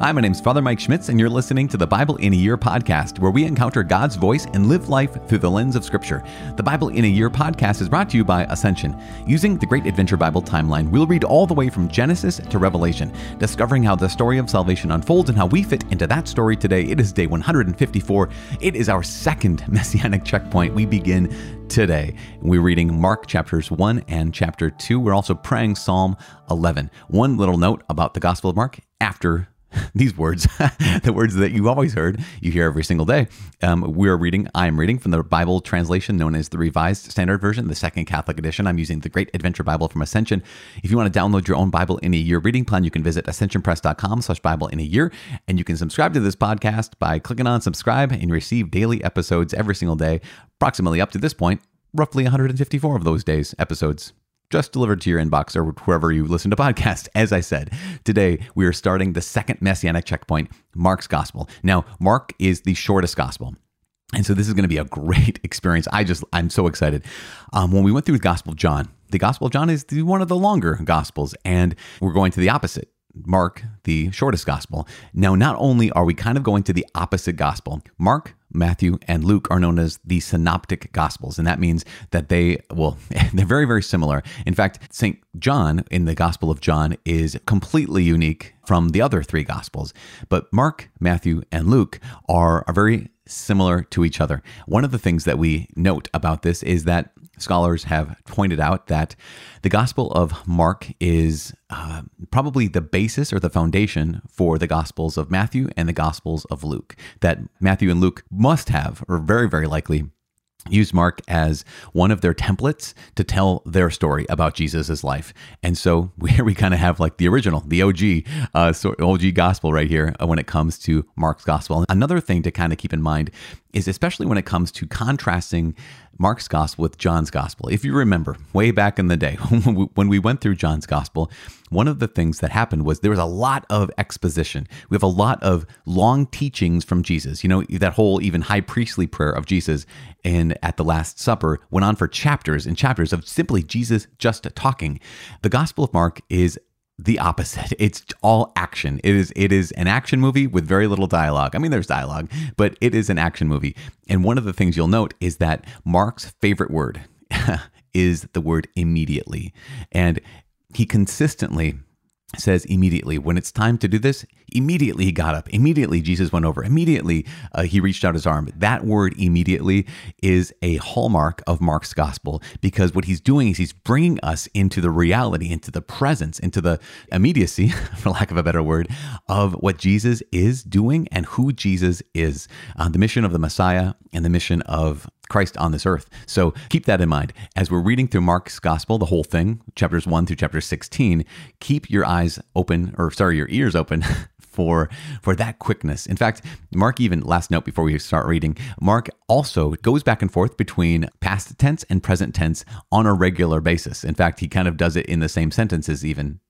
Hi, my name's Father Mike Schmitz, and you're listening to the Bible in a Year podcast, where we encounter God's voice and live life through the lens of Scripture. The Bible in a Year podcast is brought to you by Ascension. Using the Great Adventure Bible timeline, we'll read all the way from Genesis to Revelation, discovering how the story of salvation unfolds and how we fit into that story today. It is day 154. It is our second messianic checkpoint. We begin today. We're reading Mark chapters 1 and chapter 2. We're also praying Psalm 11. One little note about the Gospel of Mark after these words, the words that you've always heard, you hear every single day. Um, we're reading, I am reading from the Bible translation known as the Revised Standard Version, the Second Catholic Edition. I'm using the Great Adventure Bible from Ascension. If you want to download your own Bible in a year reading plan, you can visit ascensionpress.com slash Bible in a year. And you can subscribe to this podcast by clicking on subscribe and receive daily episodes every single day, approximately up to this point, roughly 154 of those days episodes just delivered to your inbox or wherever you listen to podcasts. As I said, today we are starting the second messianic checkpoint, Mark's gospel. Now, Mark is the shortest gospel. And so this is going to be a great experience. I just, I'm so excited. Um, when we went through the Gospel of John, the Gospel of John is the, one of the longer Gospels, and we're going to the opposite. Mark, the shortest gospel. Now, not only are we kind of going to the opposite gospel, Mark, Matthew, and Luke are known as the synoptic gospels. And that means that they, well, they're very, very similar. In fact, St. John in the Gospel of John is completely unique from the other three gospels. But Mark, Matthew, and Luke are, are very similar to each other. One of the things that we note about this is that scholars have pointed out that the Gospel of Mark is uh, probably the basis or the foundation for the Gospels of Matthew and the Gospels of Luke. That Matthew and Luke must have, or very, very likely, used Mark as one of their templates to tell their story about Jesus' life. And so here we kind of have like the original, the OG, uh, OG gospel right here uh, when it comes to Mark's gospel. Another thing to kind of keep in mind is especially when it comes to contrasting Mark's gospel with John's gospel. If you remember, way back in the day when we went through John's gospel, one of the things that happened was there was a lot of exposition. We have a lot of long teachings from Jesus. You know, that whole even high priestly prayer of Jesus in at the Last Supper went on for chapters and chapters of simply Jesus just talking. The Gospel of Mark is the opposite. It's all action. It is it is an action movie with very little dialogue. I mean there's dialogue, but it is an action movie. And one of the things you'll note is that Mark's favorite word is the word immediately. And he consistently says immediately when it's time to do this immediately he got up. Immediately jesus went over. Immediately uh, he reached out his arm. That word immediately is a hallmark of mark's gospel because what he's doing is he's bringing us into the reality into the presence into the immediacy for lack of a better word of what jesus is doing and who jesus is. Uh, the mission of the messiah and the mission of Christ on this earth. So keep that in mind. As we're reading through Mark's gospel, the whole thing, chapters 1 through chapter 16, keep your eyes open, or sorry, your ears open. For, for that quickness. In fact, Mark, even last note before we start reading, Mark also goes back and forth between past tense and present tense on a regular basis. In fact, he kind of does it in the same sentences, even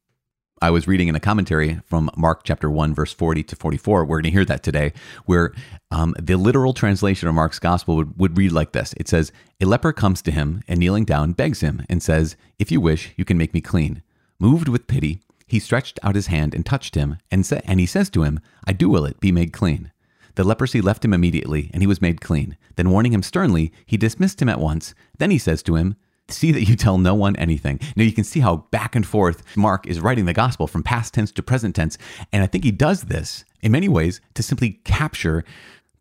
I was reading in a commentary from Mark chapter 1, verse 40 to 44. We're going to hear that today, where um, the literal translation of Mark's gospel would, would read like this It says, A leper comes to him and kneeling down begs him and says, If you wish, you can make me clean. Moved with pity, he stretched out his hand and touched him, and, sa- and he says to him, I do will it, be made clean. The leprosy left him immediately, and he was made clean. Then, warning him sternly, he dismissed him at once. Then he says to him, see that you tell no one anything. Now you can see how back and forth Mark is writing the gospel from past tense to present tense. And I think he does this in many ways to simply capture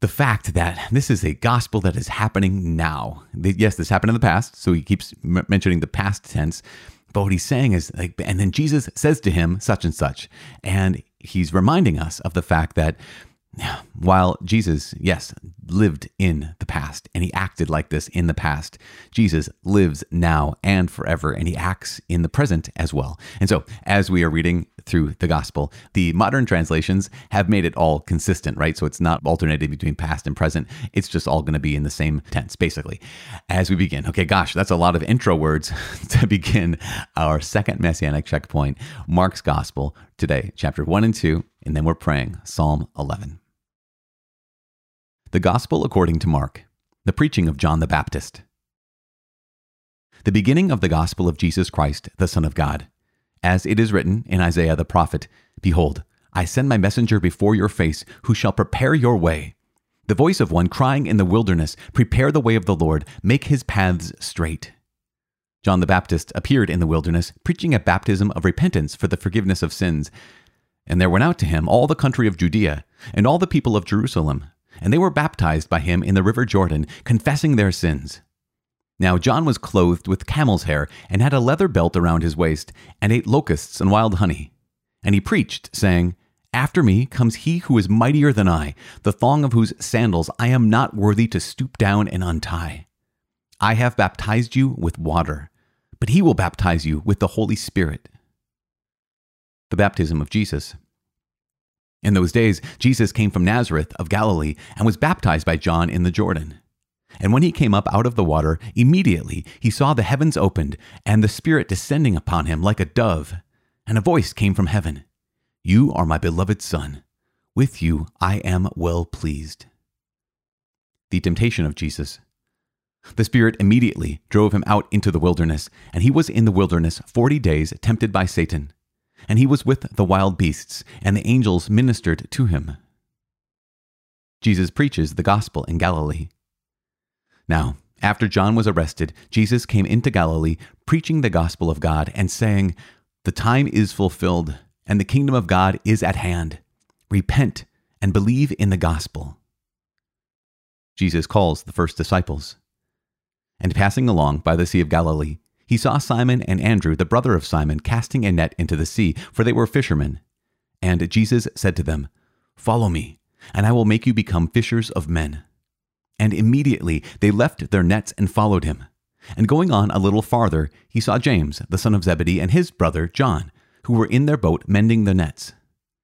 the fact that this is a gospel that is happening now. Yes, this happened in the past. So he keeps m- mentioning the past tense. But what he's saying is like, and then Jesus says to him such and such. And he's reminding us of the fact that while Jesus, yes, lived in the past and he acted like this in the past, Jesus lives now and forever and he acts in the present as well. And so, as we are reading through the gospel, the modern translations have made it all consistent, right? So it's not alternating between past and present. It's just all going to be in the same tense, basically. As we begin, okay, gosh, that's a lot of intro words to begin our second messianic checkpoint, Mark's gospel today, chapter 1 and 2, and then we're praying Psalm 11. The Gospel according to Mark, the preaching of John the Baptist. The beginning of the Gospel of Jesus Christ, the Son of God. As it is written in Isaiah the prophet Behold, I send my messenger before your face, who shall prepare your way. The voice of one crying in the wilderness, Prepare the way of the Lord, make his paths straight. John the Baptist appeared in the wilderness, preaching a baptism of repentance for the forgiveness of sins. And there went out to him all the country of Judea, and all the people of Jerusalem, and they were baptized by him in the river Jordan, confessing their sins. Now John was clothed with camel's hair, and had a leather belt around his waist, and ate locusts and wild honey. And he preached, saying, After me comes he who is mightier than I, the thong of whose sandals I am not worthy to stoop down and untie. I have baptized you with water, but he will baptize you with the Holy Spirit. The baptism of Jesus. In those days, Jesus came from Nazareth of Galilee and was baptized by John in the Jordan. And when he came up out of the water, immediately he saw the heavens opened and the Spirit descending upon him like a dove. And a voice came from heaven You are my beloved Son. With you I am well pleased. The temptation of Jesus. The Spirit immediately drove him out into the wilderness, and he was in the wilderness forty days, tempted by Satan. And he was with the wild beasts, and the angels ministered to him. Jesus preaches the gospel in Galilee. Now, after John was arrested, Jesus came into Galilee, preaching the gospel of God, and saying, The time is fulfilled, and the kingdom of God is at hand. Repent and believe in the gospel. Jesus calls the first disciples. And passing along by the Sea of Galilee, he saw Simon and Andrew, the brother of Simon, casting a net into the sea, for they were fishermen. And Jesus said to them, Follow me, and I will make you become fishers of men. And immediately they left their nets and followed him. And going on a little farther, he saw James, the son of Zebedee, and his brother John, who were in their boat mending the nets.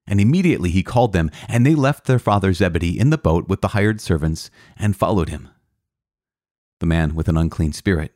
And immediately he called them, and they left their father Zebedee in the boat with the hired servants, and followed him the man with an unclean spirit.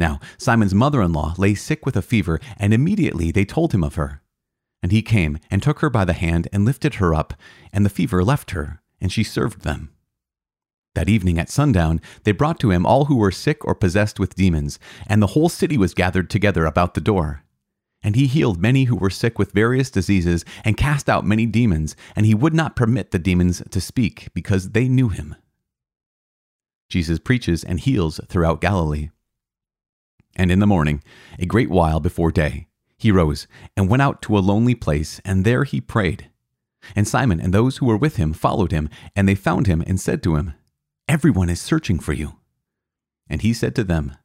Now, Simon's mother in law lay sick with a fever, and immediately they told him of her. And he came and took her by the hand and lifted her up, and the fever left her, and she served them. That evening at sundown, they brought to him all who were sick or possessed with demons, and the whole city was gathered together about the door. And he healed many who were sick with various diseases, and cast out many demons, and he would not permit the demons to speak, because they knew him. Jesus preaches and heals throughout Galilee. And in the morning, a great while before day, he rose and went out to a lonely place, and there he prayed. And Simon and those who were with him followed him, and they found him and said to him, Everyone is searching for you. And he said to them,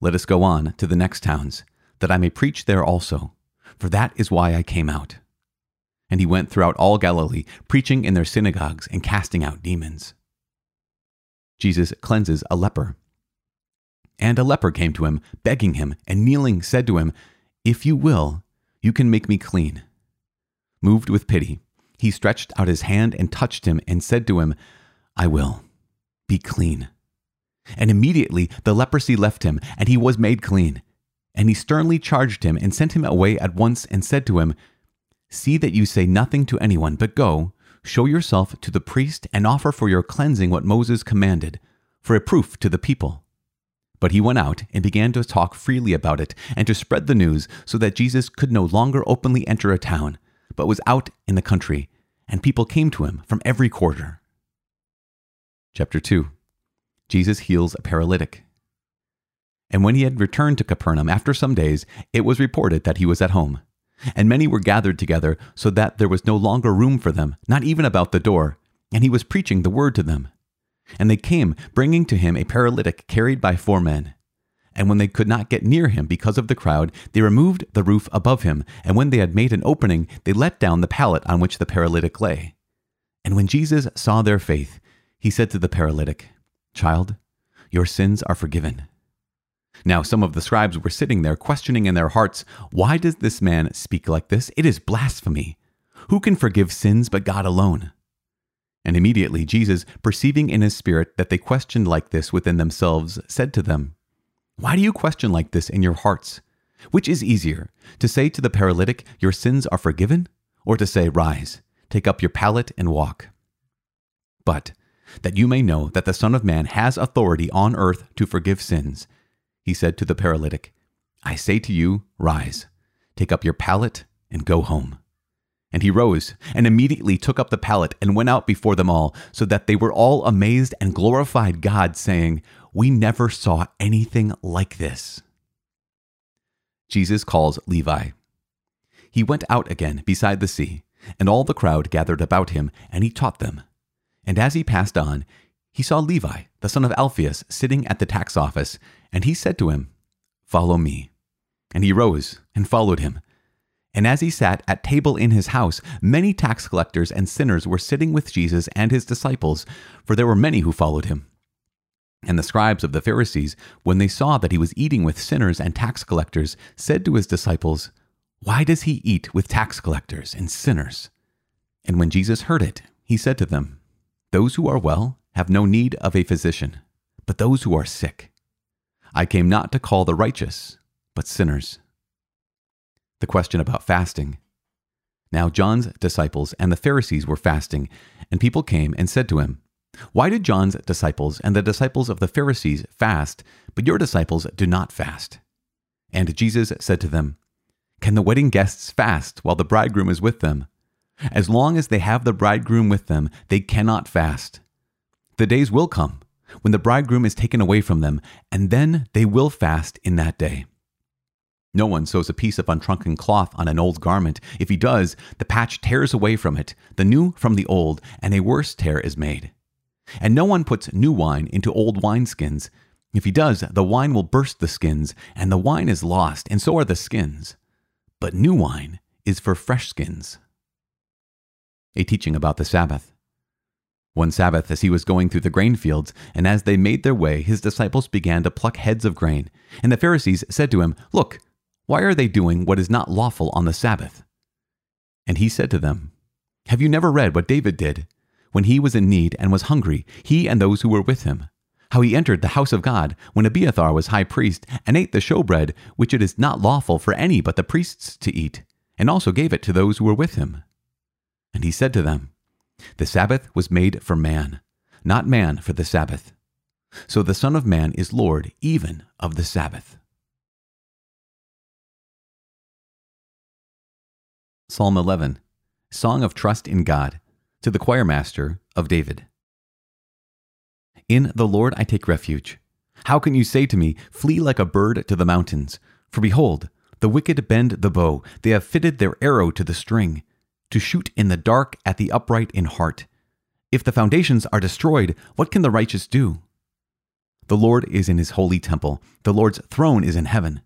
Let us go on to the next towns, that I may preach there also, for that is why I came out. And he went throughout all Galilee, preaching in their synagogues and casting out demons. Jesus cleanses a leper. And a leper came to him, begging him, and kneeling said to him, If you will, you can make me clean. Moved with pity, he stretched out his hand and touched him, and said to him, I will, be clean. And immediately the leprosy left him, and he was made clean. And he sternly charged him, and sent him away at once, and said to him, See that you say nothing to anyone, but go, show yourself to the priest, and offer for your cleansing what Moses commanded, for a proof to the people. But he went out and began to talk freely about it and to spread the news so that Jesus could no longer openly enter a town, but was out in the country, and people came to him from every quarter. Chapter 2 Jesus heals a paralytic. And when he had returned to Capernaum after some days, it was reported that he was at home. And many were gathered together, so that there was no longer room for them, not even about the door. and he was preaching the word to them. And they came, bringing to him a paralytic carried by four men. And when they could not get near him because of the crowd, they removed the roof above him, and when they had made an opening, they let down the pallet on which the paralytic lay. And when Jesus saw their faith, he said to the paralytic, Child, your sins are forgiven. Now some of the scribes were sitting there, questioning in their hearts, Why does this man speak like this? It is blasphemy. Who can forgive sins but God alone? And immediately Jesus, perceiving in his spirit that they questioned like this within themselves, said to them, Why do you question like this in your hearts? Which is easier, to say to the paralytic, Your sins are forgiven, or to say, Rise, take up your pallet and walk? But that you may know that the Son of Man has authority on earth to forgive sins, he said to the paralytic, I say to you, Rise, take up your pallet and go home. And he rose and immediately took up the pallet and went out before them all, so that they were all amazed and glorified God, saying, We never saw anything like this. Jesus calls Levi. He went out again beside the sea, and all the crowd gathered about him, and he taught them. And as he passed on, he saw Levi, the son of Alphaeus, sitting at the tax office, and he said to him, Follow me. And he rose and followed him. And as he sat at table in his house, many tax collectors and sinners were sitting with Jesus and his disciples, for there were many who followed him. And the scribes of the Pharisees, when they saw that he was eating with sinners and tax collectors, said to his disciples, Why does he eat with tax collectors and sinners? And when Jesus heard it, he said to them, Those who are well have no need of a physician, but those who are sick. I came not to call the righteous, but sinners the question about fasting. Now John's disciples and the Pharisees were fasting, and people came and said to him, Why did John's disciples and the disciples of the Pharisees fast, but your disciples do not fast? And Jesus said to them, Can the wedding guests fast while the bridegroom is with them? As long as they have the bridegroom with them, they cannot fast. The days will come when the bridegroom is taken away from them, and then they will fast in that day. No one sews a piece of unshrunken cloth on an old garment. If he does, the patch tears away from it, the new from the old, and a worse tear is made. And no one puts new wine into old wineskins. If he does, the wine will burst the skins, and the wine is lost, and so are the skins. But new wine is for fresh skins. A teaching about the Sabbath. One Sabbath, as he was going through the grain fields, and as they made their way, his disciples began to pluck heads of grain. And the Pharisees said to him, Look, why are they doing what is not lawful on the Sabbath? And he said to them, Have you never read what David did when he was in need and was hungry, he and those who were with him? How he entered the house of God when Abiathar was high priest and ate the showbread, which it is not lawful for any but the priests to eat, and also gave it to those who were with him. And he said to them, The Sabbath was made for man, not man for the Sabbath. So the Son of Man is Lord even of the Sabbath. Psalm 11, Song of Trust in God, to the choirmaster of David. In the Lord I take refuge. How can you say to me, Flee like a bird to the mountains? For behold, the wicked bend the bow, they have fitted their arrow to the string, to shoot in the dark at the upright in heart. If the foundations are destroyed, what can the righteous do? The Lord is in his holy temple, the Lord's throne is in heaven.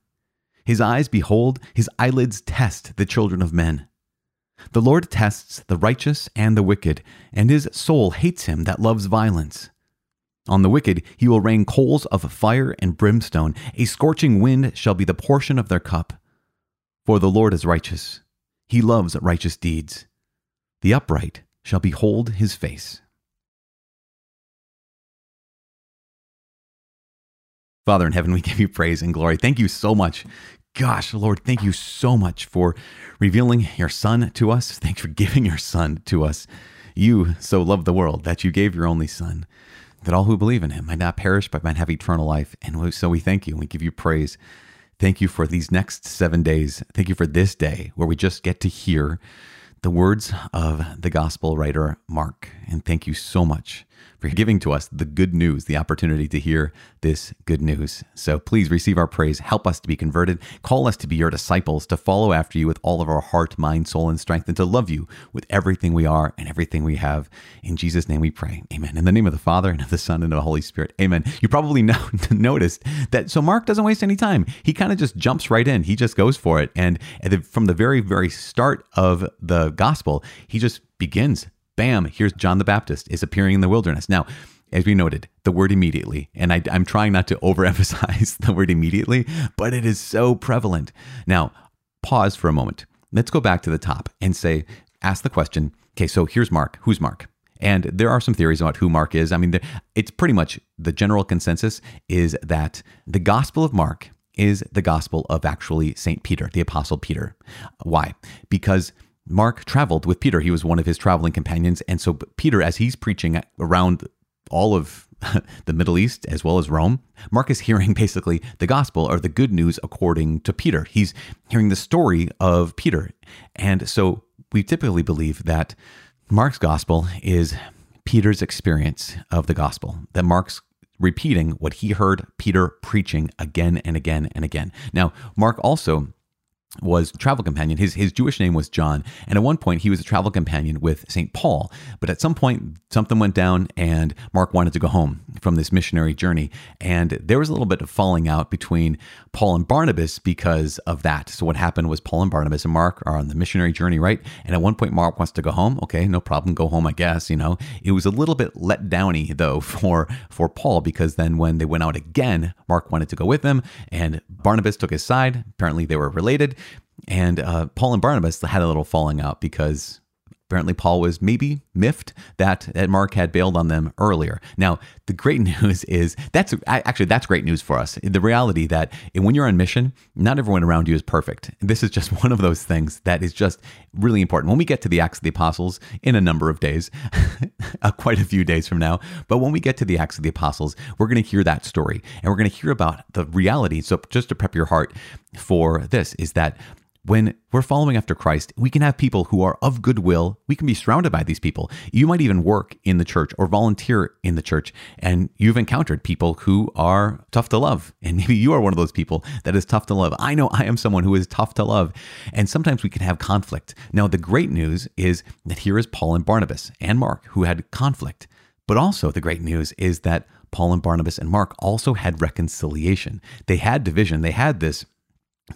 His eyes behold, his eyelids test the children of men. The Lord tests the righteous and the wicked, and his soul hates him that loves violence. On the wicked he will rain coals of fire and brimstone, a scorching wind shall be the portion of their cup. For the Lord is righteous, he loves righteous deeds. The upright shall behold his face. Father in heaven, we give you praise and glory. Thank you so much gosh, Lord, thank you so much for revealing your Son to us. Thanks for giving your Son to us. You so loved the world that you gave your only Son, that all who believe in him might not perish but might have eternal life. And so we thank you and we give you praise. Thank you for these next seven days. Thank you for this day where we just get to hear the words of the gospel writer Mark. and thank you so much for giving to us the good news, the opportunity to hear this good news. So please receive our praise. Help us to be converted. Call us to be your disciples, to follow after you with all of our heart, mind, soul, and strength, and to love you with everything we are and everything we have. In Jesus' name we pray. Amen. In the name of the Father, and of the Son, and of the Holy Spirit. Amen. You probably know, noticed that so Mark doesn't waste any time. He kind of just jumps right in. He just goes for it. And from the very, very start of the gospel, he just begins bam, here's John the Baptist is appearing in the wilderness. Now, as we noted, the word immediately, and I, am trying not to overemphasize the word immediately, but it is so prevalent. Now, pause for a moment. Let's go back to the top and say, ask the question, okay, so here's Mark. Who's Mark? And there are some theories about who Mark is. I mean, it's pretty much the general consensus is that the Gospel of Mark is the Gospel of actually St. Peter, the Apostle Peter. Why? Because Mark traveled with Peter. He was one of his traveling companions. And so, Peter, as he's preaching around all of the Middle East as well as Rome, Mark is hearing basically the gospel or the good news according to Peter. He's hearing the story of Peter. And so, we typically believe that Mark's gospel is Peter's experience of the gospel, that Mark's repeating what he heard Peter preaching again and again and again. Now, Mark also was travel companion. His his Jewish name was John, and at one point he was a travel companion with St. Paul. But at some point something went down, and Mark wanted to go home from this missionary journey, and there was a little bit of falling out between Paul and Barnabas because of that. So what happened was Paul and Barnabas and Mark are on the missionary journey, right? And at one point Mark wants to go home. Okay, no problem, go home, I guess. You know, it was a little bit let downy though for for Paul because then when they went out again, Mark wanted to go with them, and Barnabas took his side. Apparently they were related. And uh, Paul and Barnabas had a little falling out because Apparently, Paul was maybe miffed that, that Mark had bailed on them earlier. Now, the great news is that's actually that's great news for us. The reality that when you're on mission, not everyone around you is perfect. This is just one of those things that is just really important. When we get to the Acts of the Apostles in a number of days, uh, quite a few days from now, but when we get to the Acts of the Apostles, we're going to hear that story and we're going to hear about the reality. So, just to prep your heart for this, is that when we're following after Christ, we can have people who are of goodwill. We can be surrounded by these people. You might even work in the church or volunteer in the church, and you've encountered people who are tough to love. And maybe you are one of those people that is tough to love. I know I am someone who is tough to love. And sometimes we can have conflict. Now, the great news is that here is Paul and Barnabas and Mark who had conflict. But also, the great news is that Paul and Barnabas and Mark also had reconciliation. They had division. They had this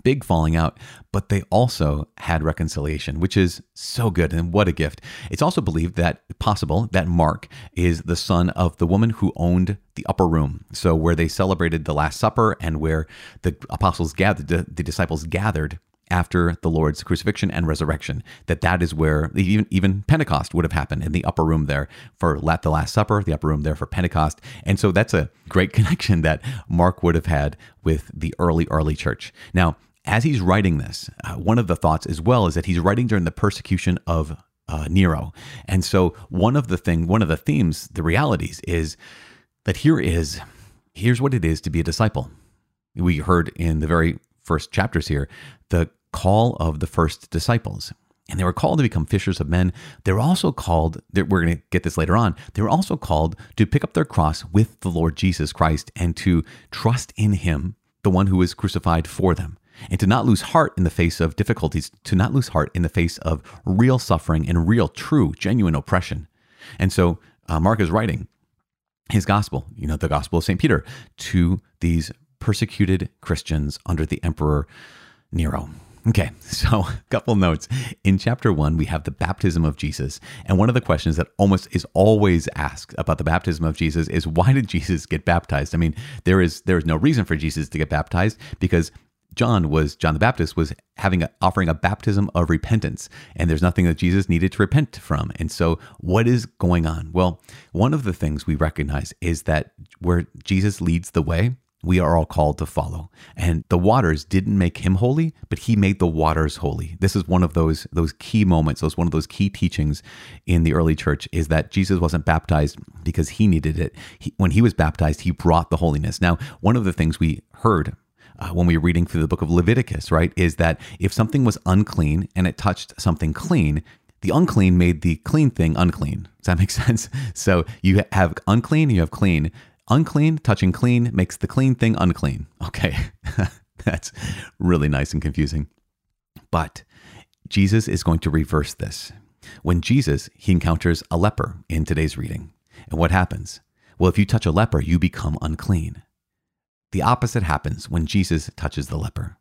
big falling out, but they also had reconciliation, which is so good and what a gift. It's also believed that possible that Mark is the son of the woman who owned the upper room. So where they celebrated the last supper and where the apostles gathered the, the disciples gathered after the Lord's crucifixion and resurrection. That that is where even even Pentecost would have happened in the upper room there for the Last Supper, the upper room there for Pentecost. And so that's a great connection that Mark would have had with the early early church. Now, as he's writing this, uh, one of the thoughts as well is that he's writing during the persecution of uh, Nero. And so one of the thing, one of the themes, the realities is that here is here's what it is to be a disciple. We heard in the very first chapters here the call of the first disciples. And they were called to become fishers of men. They're also called, we're going to get this later on, they were also called to pick up their cross with the Lord Jesus Christ and to trust in him, the one who was crucified for them. And to not lose heart in the face of difficulties, to not lose heart in the face of real suffering and real, true, genuine oppression. And so uh, Mark is writing his gospel, you know, the gospel of St. Peter, to these persecuted Christians under the Emperor Nero. Okay, so a couple notes. In chapter one, we have the baptism of Jesus. And one of the questions that almost is always asked about the baptism of Jesus is why did Jesus get baptized? I mean, there is there is no reason for Jesus to get baptized because John was John the Baptist was having a, offering a baptism of repentance, and there's nothing that Jesus needed to repent from. And so, what is going on? Well, one of the things we recognize is that where Jesus leads the way, we are all called to follow. And the waters didn't make him holy, but he made the waters holy. This is one of those those key moments, those one of those key teachings in the early church is that Jesus wasn't baptized because he needed it. He, when he was baptized, he brought the holiness. Now, one of the things we heard uh, when we were reading through the book of Leviticus, right, is that if something was unclean and it touched something clean, the unclean made the clean thing unclean. Does that make sense? So you have unclean, you have clean. Unclean touching clean makes the clean thing unclean. Okay, that's really nice and confusing. But Jesus is going to reverse this. When Jesus, he encounters a leper in today's reading. And what happens? Well, if you touch a leper, you become unclean. The opposite happens when Jesus touches the leper.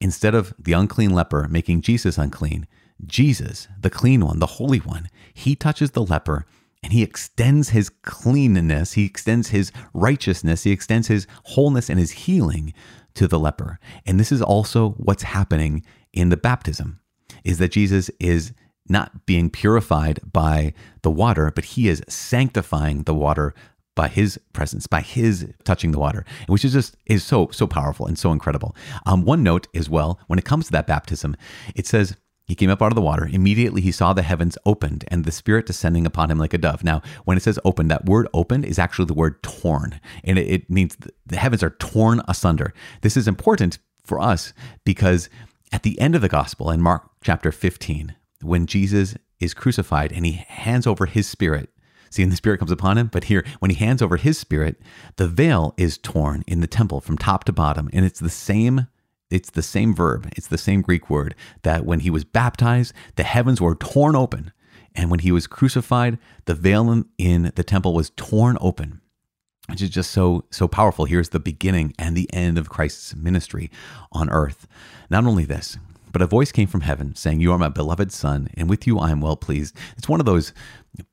Instead of the unclean leper making Jesus unclean, Jesus, the clean one, the holy one, he touches the leper and he extends his cleanness, he extends his righteousness, he extends his wholeness and his healing to the leper. And this is also what's happening in the baptism is that Jesus is not being purified by the water, but he is sanctifying the water by his presence, by his touching the water, which is just is so so powerful and so incredible. Um, one note as well, when it comes to that baptism, it says he came up out of the water. Immediately he saw the heavens opened and the Spirit descending upon him like a dove. Now, when it says opened, that word opened is actually the word torn, and it, it means the heavens are torn asunder. This is important for us because at the end of the gospel in Mark chapter 15, when Jesus is crucified and he hands over his spirit See, and the Spirit comes upon him. But here, when he hands over his Spirit, the veil is torn in the temple from top to bottom. And it's the same. It's the same verb. It's the same Greek word that when he was baptized, the heavens were torn open. And when he was crucified, the veil in the temple was torn open which is just so so powerful here's the beginning and the end of christ's ministry on earth not only this but a voice came from heaven saying, You are my beloved Son, and with you I am well pleased. It's one of those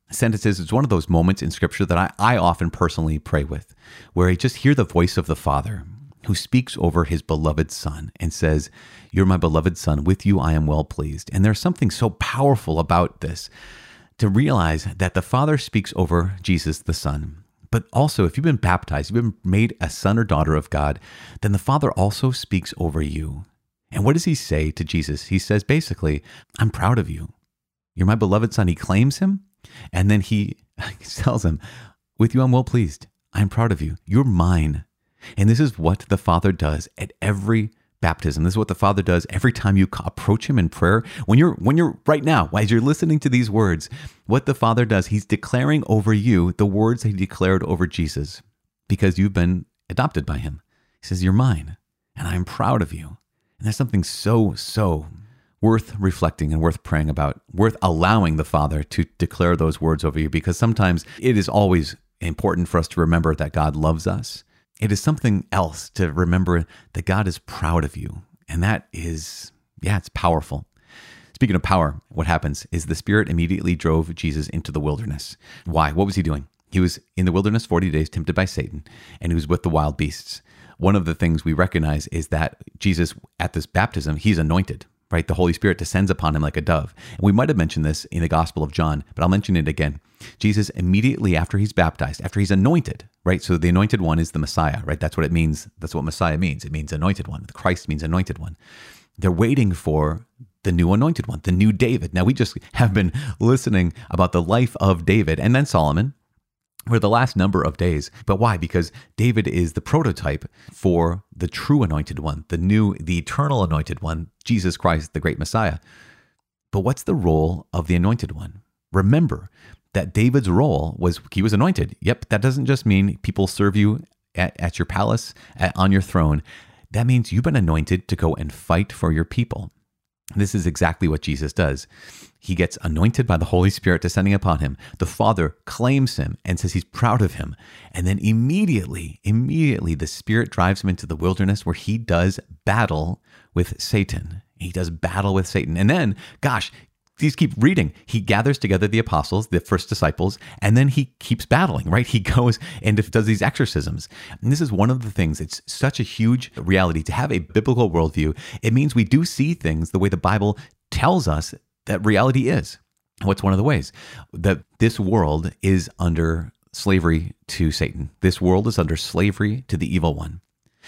sentences, it's one of those moments in Scripture that I, I often personally pray with, where I just hear the voice of the Father who speaks over his beloved Son and says, You're my beloved Son, with you I am well pleased. And there's something so powerful about this to realize that the Father speaks over Jesus the Son. But also, if you've been baptized, you've been made a son or daughter of God, then the Father also speaks over you. And what does he say to Jesus? He says basically, I'm proud of you. You're my beloved son. He claims him. And then he tells him, With you I'm well pleased. I'm proud of you. You're mine. And this is what the Father does at every baptism. This is what the Father does every time you approach him in prayer. When you're when you're right now, as you're listening to these words, what the Father does, he's declaring over you the words that he declared over Jesus because you've been adopted by him. He says, "You're mine, and I'm proud of you." And there's something so, so worth reflecting and worth praying about, worth allowing the Father to declare those words over you, because sometimes it is always important for us to remember that God loves us. It is something else to remember that God is proud of you. And that is, yeah, it's powerful. Speaking of power, what happens is the Spirit immediately drove Jesus into the wilderness. Why? What was he doing? He was in the wilderness 40 days, tempted by Satan, and he was with the wild beasts one of the things we recognize is that Jesus, at this baptism, he's anointed, right? The Holy Spirit descends upon him like a dove. And we might have mentioned this in the Gospel of John, but I'll mention it again. Jesus, immediately after he's baptized, after he's anointed, right? So the anointed one is the Messiah, right? That's what it means. That's what Messiah means. It means anointed one. The Christ means anointed one. They're waiting for the new anointed one, the new David. Now, we just have been listening about the life of David and then Solomon, for the last number of days. But why? Because David is the prototype for the true anointed one, the new, the eternal anointed one, Jesus Christ, the great Messiah. But what's the role of the anointed one? Remember that David's role was he was anointed. Yep, that doesn't just mean people serve you at, at your palace, at, on your throne. That means you've been anointed to go and fight for your people. This is exactly what Jesus does. He gets anointed by the Holy Spirit descending upon him. The Father claims him and says he's proud of him. And then immediately, immediately, the Spirit drives him into the wilderness where he does battle with Satan. He does battle with Satan. And then, gosh, these keep reading. He gathers together the apostles, the first disciples, and then he keeps battling, right? He goes and does these exorcisms. And this is one of the things, it's such a huge reality to have a biblical worldview. It means we do see things the way the Bible tells us that reality is. What's one of the ways? That this world is under slavery to Satan. This world is under slavery to the evil one.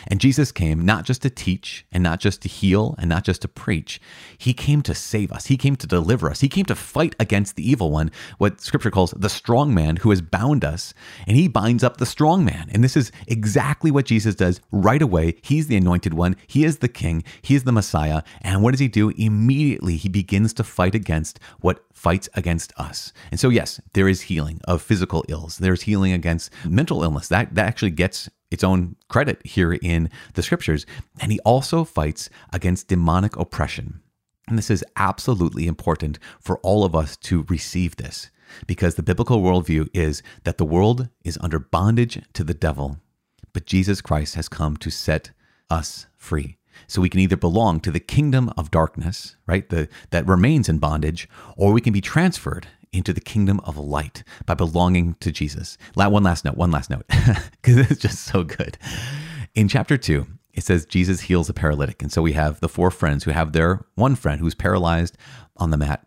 And Jesus came not just to teach and not just to heal and not just to preach. He came to save us. He came to deliver us. He came to fight against the evil one, what scripture calls the strong man who has bound us. And he binds up the strong man. And this is exactly what Jesus does right away. He's the anointed one. He is the king. He is the Messiah. And what does he do? Immediately, he begins to fight against what fights against us. And so, yes, there is healing of physical ills. There's healing against mental illness. That, that actually gets its own credit here in the scriptures. And he also fights against demonic oppression. And this is absolutely important for all of us to receive this because the biblical worldview is that the world is under bondage to the devil, but Jesus Christ has come to set us free. So we can either belong to the kingdom of darkness, right, the, that remains in bondage, or we can be transferred into the kingdom of light by belonging to Jesus. One last note, one last note, because it's just so good. In chapter two, it says Jesus heals a paralytic. And so we have the four friends who have their one friend who's paralyzed on the mat.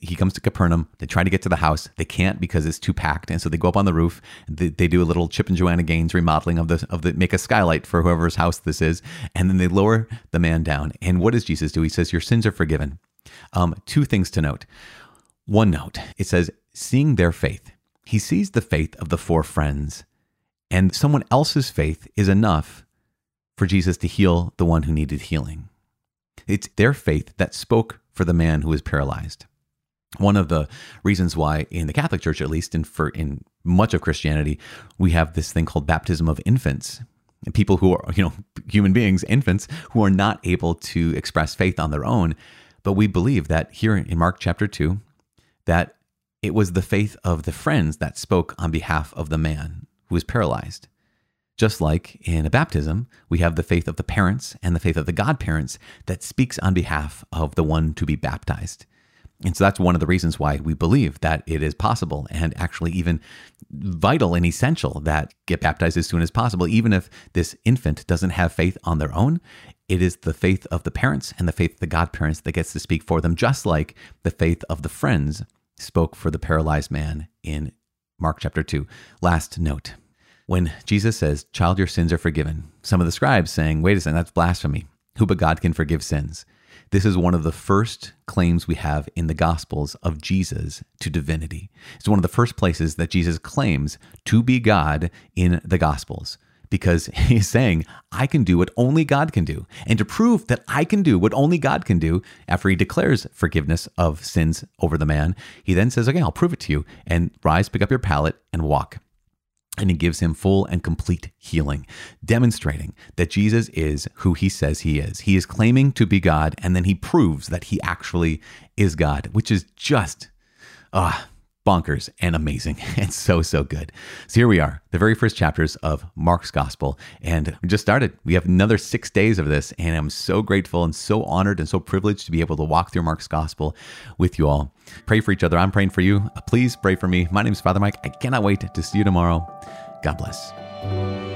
He comes to Capernaum. They try to get to the house. They can't because it's too packed. And so they go up on the roof. They, they do a little Chip and Joanna Gaines remodeling of the of the make a skylight for whoever's house this is. And then they lower the man down. And what does Jesus do? He says, Your sins are forgiven. Um, two things to note. One note it says, seeing their faith. He sees the faith of the four friends, and someone else's faith is enough for Jesus to heal the one who needed healing. It's their faith that spoke for the man who was paralyzed. One of the reasons why, in the Catholic Church at least, and for in much of Christianity, we have this thing called baptism of infants. People who are, you know, human beings, infants, who are not able to express faith on their own. But we believe that here in Mark chapter 2, that it was the faith of the friends that spoke on behalf of the man who was paralyzed. Just like in a baptism, we have the faith of the parents and the faith of the godparents that speaks on behalf of the one to be baptized. And so that's one of the reasons why we believe that it is possible and actually even vital and essential that get baptized as soon as possible. Even if this infant doesn't have faith on their own, it is the faith of the parents and the faith of the godparents that gets to speak for them, just like the faith of the friends spoke for the paralyzed man in Mark chapter 2. Last note. When Jesus says, Child, your sins are forgiven, some of the scribes saying, Wait a second, that's blasphemy. Who but God can forgive sins? This is one of the first claims we have in the Gospels of Jesus to divinity. It's one of the first places that Jesus claims to be God in the Gospels because he's saying, I can do what only God can do. And to prove that I can do what only God can do, after he declares forgiveness of sins over the man, he then says, Okay, I'll prove it to you. And rise, pick up your pallet, and walk. And he gives him full and complete healing, demonstrating that Jesus is who he says he is. He is claiming to be God, and then he proves that he actually is God, which is just, ah, bonkers and amazing and so, so good. So here we are, the very first chapters of Mark's Gospel. And we just started. We have another six days of this. And I'm so grateful and so honored and so privileged to be able to walk through Mark's Gospel with you all. Pray for each other. I'm praying for you. Uh, please pray for me. My name is Father Mike. I cannot wait to see you tomorrow. God bless.